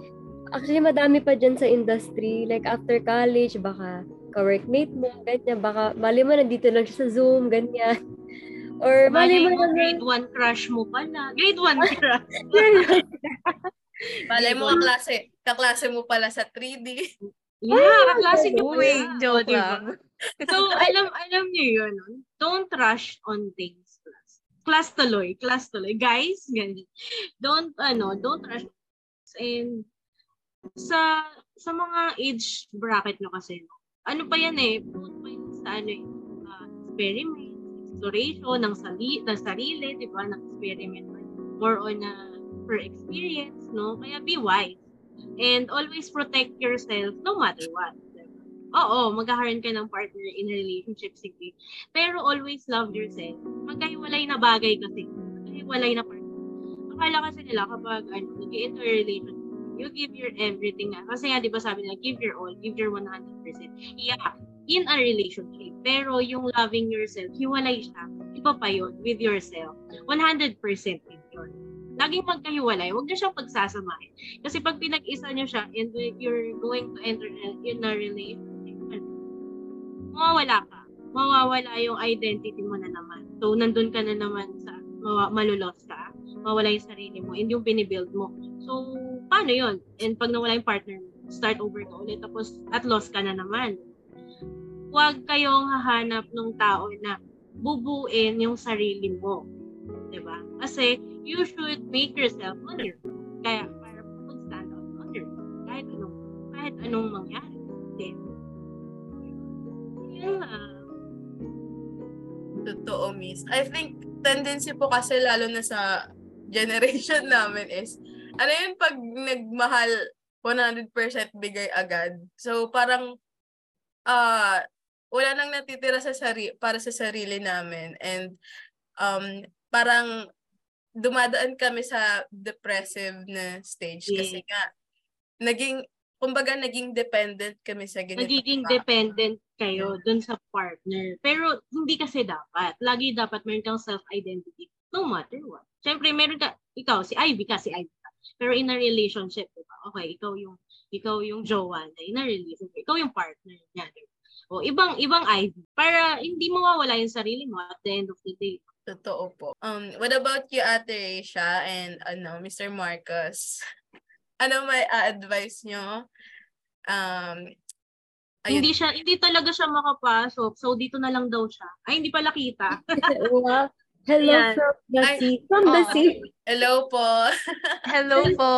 actually madami pa dyan sa industry. Like after college, baka ka-workmate mo, ganyan, baka mali mo nandito lang siya sa Zoom, ganyan. Or mali mo mo, na grade 1 crush mo pala. Grade 1 crush. Malay mo kaklase, kaklase mo pala sa 3D. Yeah, kaklase ko Uy, pala. joke diba? lang. So, alam alam niyo yun. Don't rush on things. Class, class tuloy. Class tuloy. Guys, ganyan. Don't, ano, don't rush. And sa sa mga age bracket nyo kasi, no? ano pa yan eh, put pa yun sa ano eh, uh, experiment, exploration ng, sali, ng sarili, di ba, ng experiment. More on a per experience, no? Kaya be wise. And always protect yourself no matter what. diba? Oo, magkakaroon ka ng partner in a relationship, sige. Pero always love yourself. Magkahiwalay na bagay kasi. Magkahiwalay na partner. Akala kasi nila kapag ano, nag-enter a relationship, you give your everything. Kasi nga, di ba sabi nila, give your all, give your 100%. Yeah, in a relationship. Pero yung loving yourself, hiwalay siya. Iba pa yun with yourself. 100% din yun. Laging magkahiwalay, huwag niyo siyang pagsasamahin. Kasi pag pinag-isa niyo siya and you're going to enter in a relationship, mawawala ka. Mawawala yung identity mo na naman. So, nandun ka na naman sa, malulos ka. Mawala yung sarili mo and yung binibuild mo. So, paano yun? And pag nawala yung partner mo, start over ka ulit. Tapos, at loss ka na naman. Huwag kayong hahanap ng tao na bubuin yung sarili mo. ba? Kasi you should make yourself on your own. Kaya para mag-stand out on your own. Kahit anong, kahit anong mangyari. Then, yun lang. Totoo, miss. I think tendency po kasi lalo na sa generation namin is, ano yun pag nagmahal, 100% bigay agad. So parang, ah, wala nang natitira sa sari para sa sarili namin. And um, parang dumadaan kami sa depressive na stage kasi Yeah. nga, naging, kumbaga naging dependent kami sa ganito. Nagiging dependent kayo dun sa partner. Pero hindi kasi dapat. Lagi dapat meron kang self-identity no matter what. Siyempre, meron ka, ikaw, si Ivy ka, si Ivy ka. Pero in a relationship, di ba? Okay, ikaw yung, ikaw yung jowa na in a relationship. Ikaw yung partner niya. Di ba? O, ibang, ibang Ivy. Para hindi mawawala yung sarili mo at the end of the day. Totoo po. Um, what about you, Ate Aisha and ano, Mr. Marcos? ano may advice nyo? Um, ayun. Hindi siya, hindi talaga siya makapasok. So, dito na lang daw siya. Ay, hindi pala kita. wow. Hello Ayan. from the Ay, sea. From the oh. sea. Hello po. Hello po.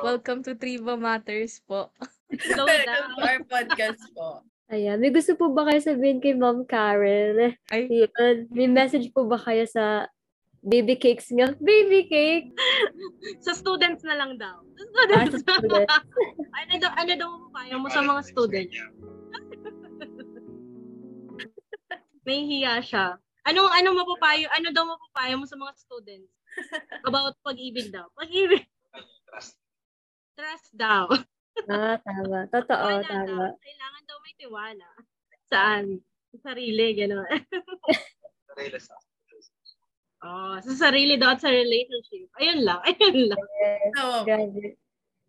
Welcome to Triva Matters po. Down. to our podcast po. Ayan. May gusto po ba kayo sabihin kay Ma'am Karen? Ay, Yun. May message po ba kayo sa baby cakes nga? Baby cake! Sa students na lang daw. Sa Ah, students. sa students. ano daw, ano daw papayo mo sa mga students? Nahihiya siya. Anong ano mapapayo? Ano daw mapapayo mo sa mga students? About pag-ibig daw. Pag-ibig. Trust daw. Ah, tama. Totoo, Tiwala tama. daw. Kailangan daw may tiwala. Saan? Sa sarili, gano'n. oh, sa sarili daw at sa relationship. Ayun lang, ayun lang. Yes, So, grabe.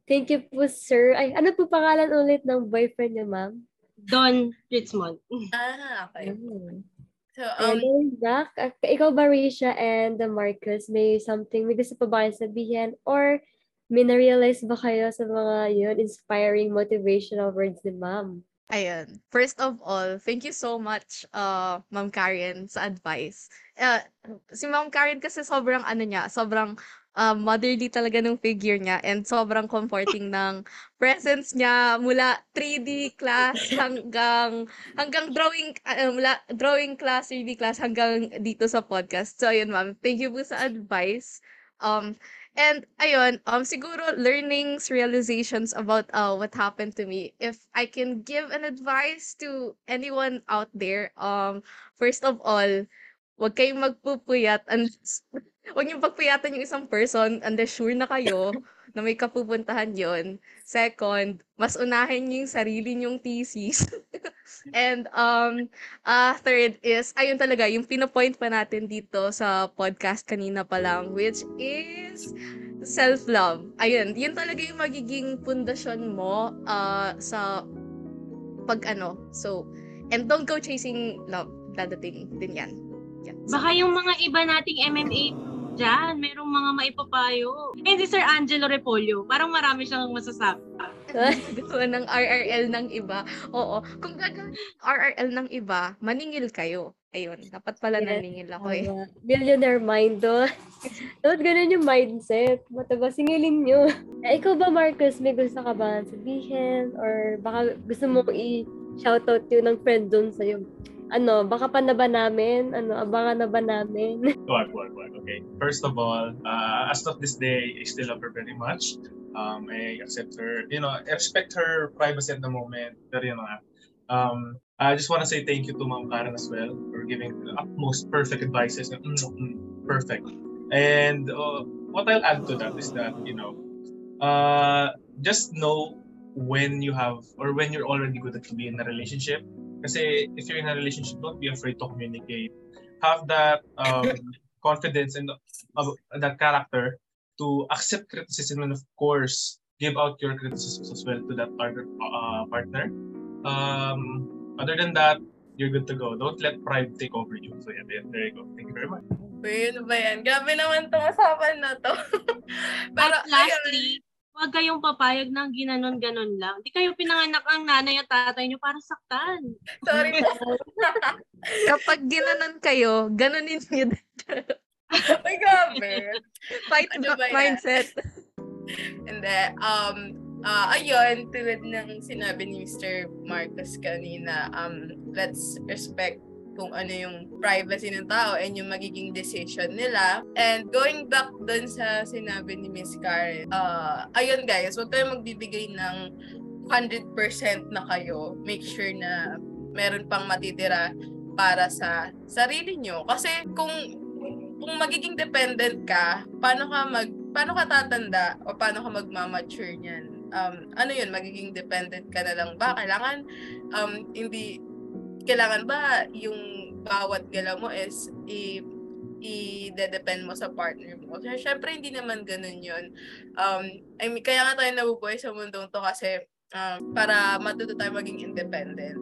Thank you po, sir. Ay, ano po pangalan ulit ng boyfriend niyo, ma'am? Don Ritzmond. ah, okay. Mm. So, Um, um, back, ah, ikaw ba, Risha and the Marcus, may something, may gusto pa ba kayong sabihin? Or may na-realize ba kayo sa mga yun, inspiring motivational words ni ma'am? Ayun. First of all, thank you so much, uh, Ma'am Karen, sa advice. Uh, si Ma'am Karen kasi sobrang ano niya, sobrang uh, motherly talaga ng figure niya and sobrang comforting ng presence niya mula 3D class hanggang hanggang drawing uh, mula drawing class, 3D class hanggang dito sa podcast. So ayun, Ma'am. Thank you po sa advice. Um, And ayun, um siguro learnings, realizations about uh what happened to me. If I can give an advice to anyone out there, um first of all, wag kayong magpupuyat and wag niyo pagpuyatan yung isang person unless sure na kayo na may kapupuntahan yon. Second, mas unahin niyo yung sarili niyong thesis. And um uh third is ayun talaga yung pinopoint pa natin dito sa podcast kanina pa lang which is self-love. Ayun, yun talaga yung magiging pundasyon mo uh sa pag ano. So, and don't go chasing love. Dadating din yan. Yan. Baka yung mga iba nating MMA dyan, merong mga maipapayo. Eh, si Sir Angelo Repolyo, parang marami siyang masasabi. Gusto ng RRL ng iba. Oo. Kung gagawin RRL ng iba, maningil kayo. Ayun, dapat pala Yes, naningil ako eh. Tama. Millionaire mind to. Dapat ganun yung mindset. Mataba, singilin nyo. Eh, ikaw ba, Marcus, may gusto ka ba sabihin? Or baka gusto mo i-shoutout yun ng friend dun sa'yo? Ano, baka pa na ba namin? Ano, abangan na ba namin? Wag, wag, wag. Okay. First of all, uh, as of this day, I still love her very much. Um, I accept her, you know, respect her privacy at the moment. Pero yun nga, um, I just want to say thank you to Ma'am Karen as well for giving the utmost perfect advices. Mm, mm, perfect. And uh, what I'll add to that is that, you know, uh, just know when you have or when you're already good at to be in a relationship. Kasi if you're in a relationship, don't be afraid to communicate. Have that um, confidence and uh, that character to accept criticism and of course give out your criticisms as well to that partner. Uh, partner. Um, other than that, you're good to go. Don't let pride take over you. So yeah, there, there you go. Thank you very much. Uy, ano ba yan? Grabe naman itong usapan na to. Pero, At lastly, huwag kayong papayag ng ginanon-ganon lang. Di kayo pinanganak ang nanay at tatay nyo para saktan. sorry po. Kapag ginanon kayo, ganunin niyo din. Uy, grabe. Fight Ano back ba yan? mindset. Hindi, um, ah ayun, tulad ng sinabi ni Mr. Marcos kanina, um, let's respect kung ano yung privacy ng tao and yung magiging decision nila. And going back dun sa sinabi ni Miss Karen, uh, ayun guys, huwag kayong magbibigay ng 100% na kayo. Make sure na meron pang matitira para sa sarili nyo. Kasi kung kung magiging dependent ka, paano ka mag paano ka tatanda o paano ka magmamature niyan? Um, ano yun, magiging dependent ka na lang ba? Kailangan, um, hindi, kailangan ba yung bawat galaw mo is i i-depend mo sa partner mo. So, syempre, hindi naman ganun yun. Um, I mean, kaya nga tayo nabubuhay sa mundong to kasi um, para matuto tayo maging independent.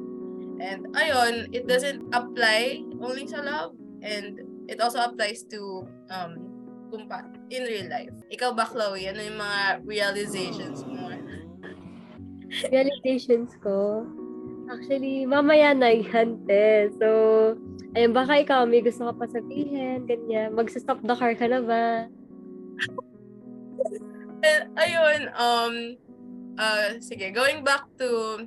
And ayun, it doesn't apply only sa love. And it also applies to um, kumpa, in real life. Ikaw ba, Chloe? Ano yung mga realizations mo? Realizations ko. Actually, mamaya na yan, te. So, ayun, baka ikaw may gusto ka pa sabihin, ganyan. Magsa-stop the car ka na ba? Eh, ayun, um, uh, sige, going back to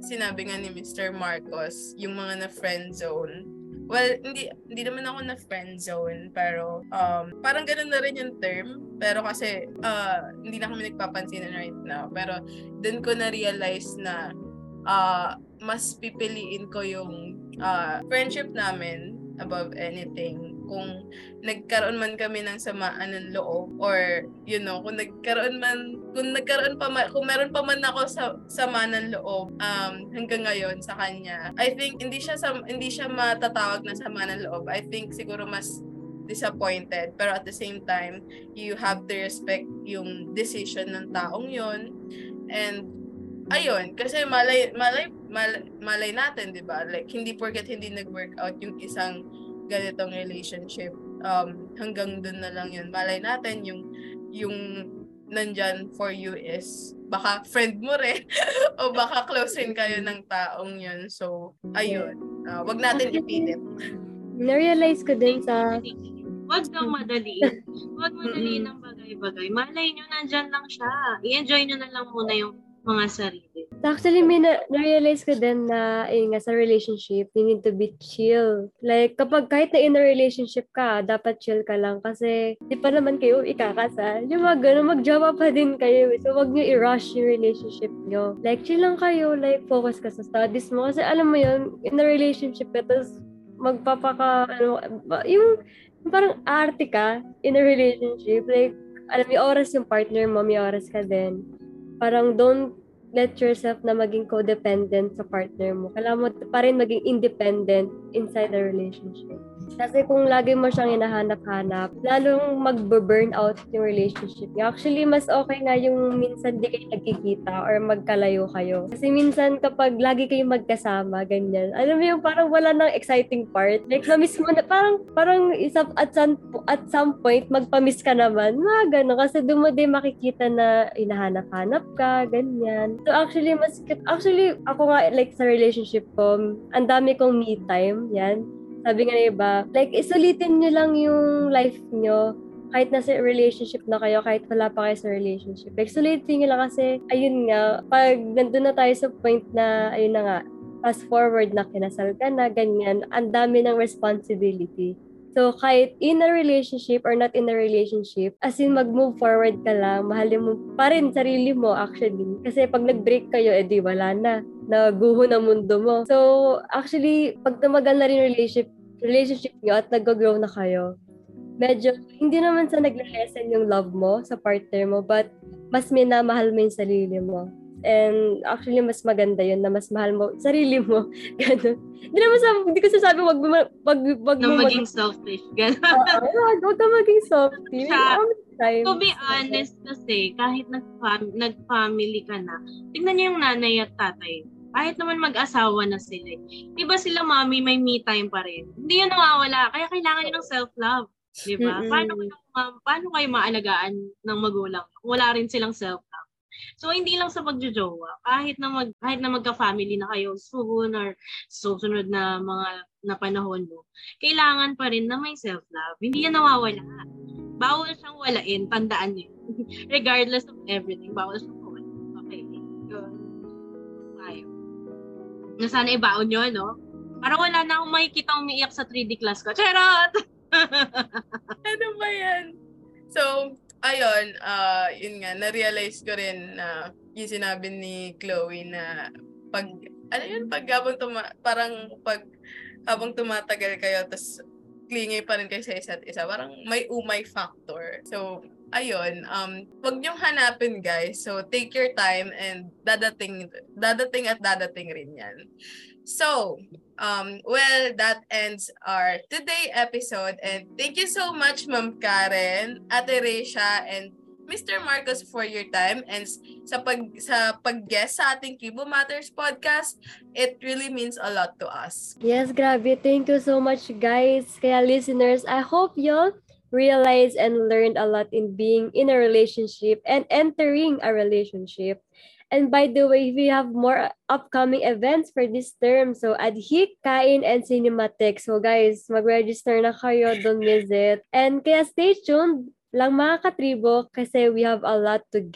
sinabi nga ni Mr. Marcos, yung mga na friend zone. Well, hindi hindi naman ako na friend zone, pero um, parang ganun na rin yung term. Pero kasi uh, hindi na kami nagpapansin right now. Pero dun ko na-realize na uh, mas pipiliin ko yung uh, friendship namin above anything. kung nagkaroon man kami ng samaan ng loob or you know kung nagkaroon man kung nagkaroon pa ma- kung meron pa man ako sa sama ng loob um hanggang ngayon sa kanya I think hindi siya sa, hindi siya matatawag na sama ng loob. I think siguro mas disappointed. Pero at the same time you have to respect yung decision ng taong yon and ayun kasi malay malay malay, malay natin 'di ba? Like hindi porket hindi nag-work out yung isang ganitong relationship um hanggang dun na lang yun. Malay natin yung yung nandyan for you is baka friend mo rin o baka close rin kayo ng taong yun. So ayun. Uh, wag natin ipilit. Na-realize ko din sa Huwag daw madaliin. Huwag madaliin ng bagay-bagay. Malay nyo, nandyan lang siya. I-enjoy nyo na lang muna yung mga sarili. Actually, may na- na-realize ko din na, ayun nga, sa relationship, you need to be chill. Like, kapag kahit na in a relationship ka, dapat chill ka lang kasi di pa naman kayo ikakasal. Yung mga ganun, magjowa pa din kayo. So, wag nyo i-rush yung relationship nyo. Like, chill lang kayo. Like, focus ka sa studies mo. Kasi alam mo yun, in a relationship ka, tapos magpapaka, ano, yung parang arte ka in a relationship. Like, alam, may oras yung partner mo, may oras ka din. Parang don't let yourself na maging codependent sa partner mo. Kailangan mo pa rin maging independent inside the relationship. Kasi kung lagi mo siyang hinahanap-hanap, lalong mag-burn out yung relationship niya. Actually, mas okay nga yung minsan di kayo nagkikita or magkalayo kayo. Kasi minsan kapag lagi kayo magkasama, ganyan, alam mo yung parang wala nang exciting part. Like, na-miss mo na, parang, parang isa, at, some, at some point, magpa-miss ka naman. Mga gano'n. Kasi doon mo din makikita na hinahanap-hanap ka, ganyan. So, actually, mas, actually, ako nga, like, sa relationship ko, ang dami kong me time, yan sabi nga ng iba, like, isulitin nyo lang yung life nyo kahit nasa relationship na kayo, kahit wala pa kayo sa relationship. Like, sulitin nyo lang kasi, ayun nga, pag nandun na tayo sa point na, ayun na nga, fast forward na kinasal ka na, ganyan, ang dami ng responsibility. So, kahit in a relationship or not in a relationship, as in mag-move forward ka lang, mahalin mo pa rin sarili mo actually. Kasi pag nag-break kayo, edi wala na. Naguho na mundo mo. So, actually, pag tumagal na rin relationship, relationship nyo at nag-grow na kayo, medyo, hindi naman sa nagle-lessen yung love mo sa partner mo, but mas minamahal mo yung sarili mo. And actually, mas maganda yun na mas mahal mo sarili mo. Ganun. Hindi naman sa, hindi ko sasabi wag mo, wag, wag mo maging selfish. Ganun. Oo, wag, wag ka maging many times? To be honest kasi, kahit nag-fam- nag-family ka na, tingnan niyo yung nanay at tatay. Kahit naman mag-asawa na sila. eh. Di ba sila mami may me time pa rin? Hindi yun nawawala. Kaya kailangan niyo ng self-love. Di ba? Paano, kayo paano kayo maalagaan ng magulang? Wala rin silang self-love. So hindi lang sa pagjojowa, kahit na mag kahit na magka-family na kayo soon or susunod na mga na panahon mo, kailangan pa rin na may self-love. Hindi yan nawawala. Bawal siyang walain, tandaan niyo. Regardless of everything, bawal siyang walain. Okay. Yun. Tayo. Na sana ibaon nyo, no? Para wala na akong makikita umiiyak sa 3D class ko. Charot! ano ba yan? So, ayun, ah yun nga, na-realize ko rin na yung sinabi ni Chloe na pag, ano yun, pag habang tuma- parang pag habang tumatagal kayo, tapos clingy pa rin kayo sa isa't isa, parang may umay factor. So, ayun, um, wag niyong hanapin guys. So, take your time and dadating, dadating at dadating rin yan. So, um, well, that ends our today episode. And thank you so much, Ma'am Karen, Ate Resha, and Mr. Marcos for your time and sa pag sa pag-guest sa ating Kibo Matters podcast. It really means a lot to us. Yes, grabe. Thank you so much, guys. Kaya listeners, I hope y'all realize and learned a lot in being in a relationship and entering a relationship. And by the way, we have more upcoming events for this term. So, Adhik, Kain, and Cinematic. So, guys, mag-register na kayo. Don't miss it. And kaya stay tuned lang mga katribo kasi we have a lot to